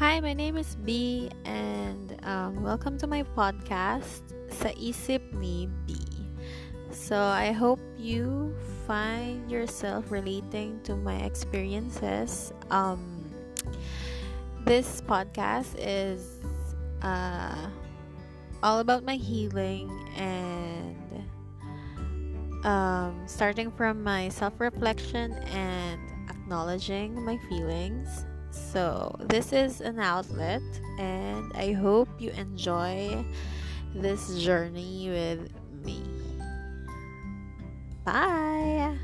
Hi, my name is B, and um, welcome to my podcast, Sa Isip ni B. So, I hope you find yourself relating to my experiences. Um, this podcast is uh, all about my healing and um, starting from my self reflection and acknowledging my feelings so, this is an outlet, and I hope you enjoy this journey with me. Bye.